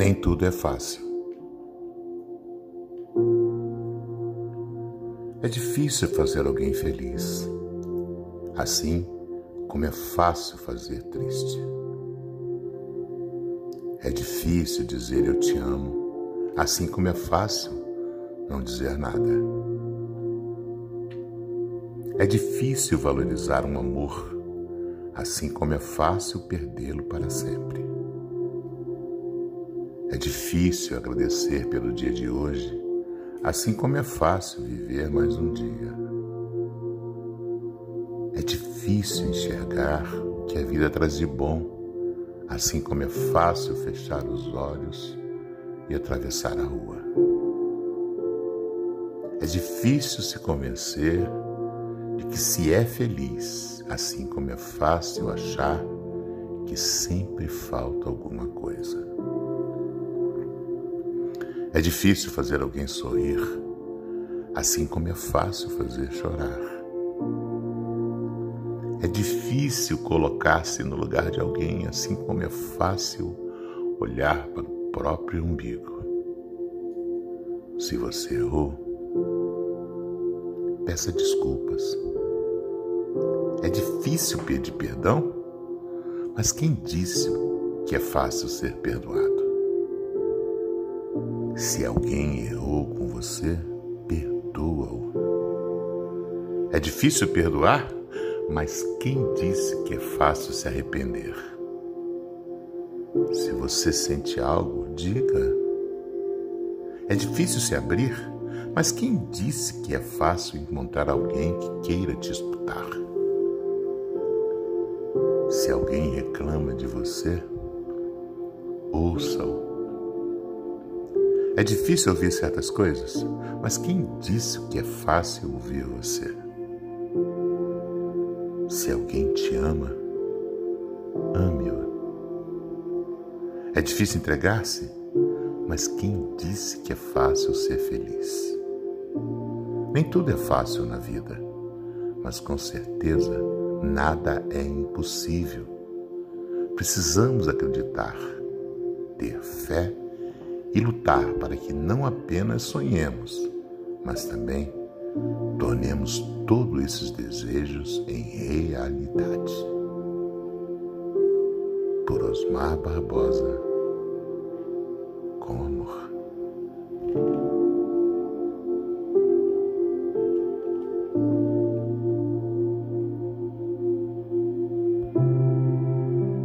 Nem tudo é fácil. É difícil fazer alguém feliz, assim como é fácil fazer triste. É difícil dizer eu te amo, assim como é fácil não dizer nada. É difícil valorizar um amor, assim como é fácil perdê-lo para sempre. É difícil agradecer pelo dia de hoje, assim como é fácil viver mais um dia. É difícil enxergar o que a vida traz de bom, assim como é fácil fechar os olhos e atravessar a rua. É difícil se convencer de que se é feliz, assim como é fácil achar que sempre falta alguma coisa. É difícil fazer alguém sorrir, assim como é fácil fazer chorar. É difícil colocar-se no lugar de alguém, assim como é fácil olhar para o próprio umbigo. Se você errou, peça desculpas. É difícil pedir perdão, mas quem disse que é fácil ser perdoado? Se alguém errou com você, perdoa-o. É difícil perdoar, mas quem disse que é fácil se arrepender? Se você sente algo, diga. É difícil se abrir, mas quem disse que é fácil encontrar alguém que queira te escutar? Se alguém reclama de você, ouça-o é difícil ouvir certas coisas, mas quem disse que é fácil ouvir você? Se alguém te ama, ame-o. É difícil entregar-se, mas quem disse que é fácil ser feliz? Nem tudo é fácil na vida, mas com certeza nada é impossível. Precisamos acreditar, ter fé e lutar para que não apenas sonhemos, mas também tornemos todos esses desejos em realidade. Por Osmar Barbosa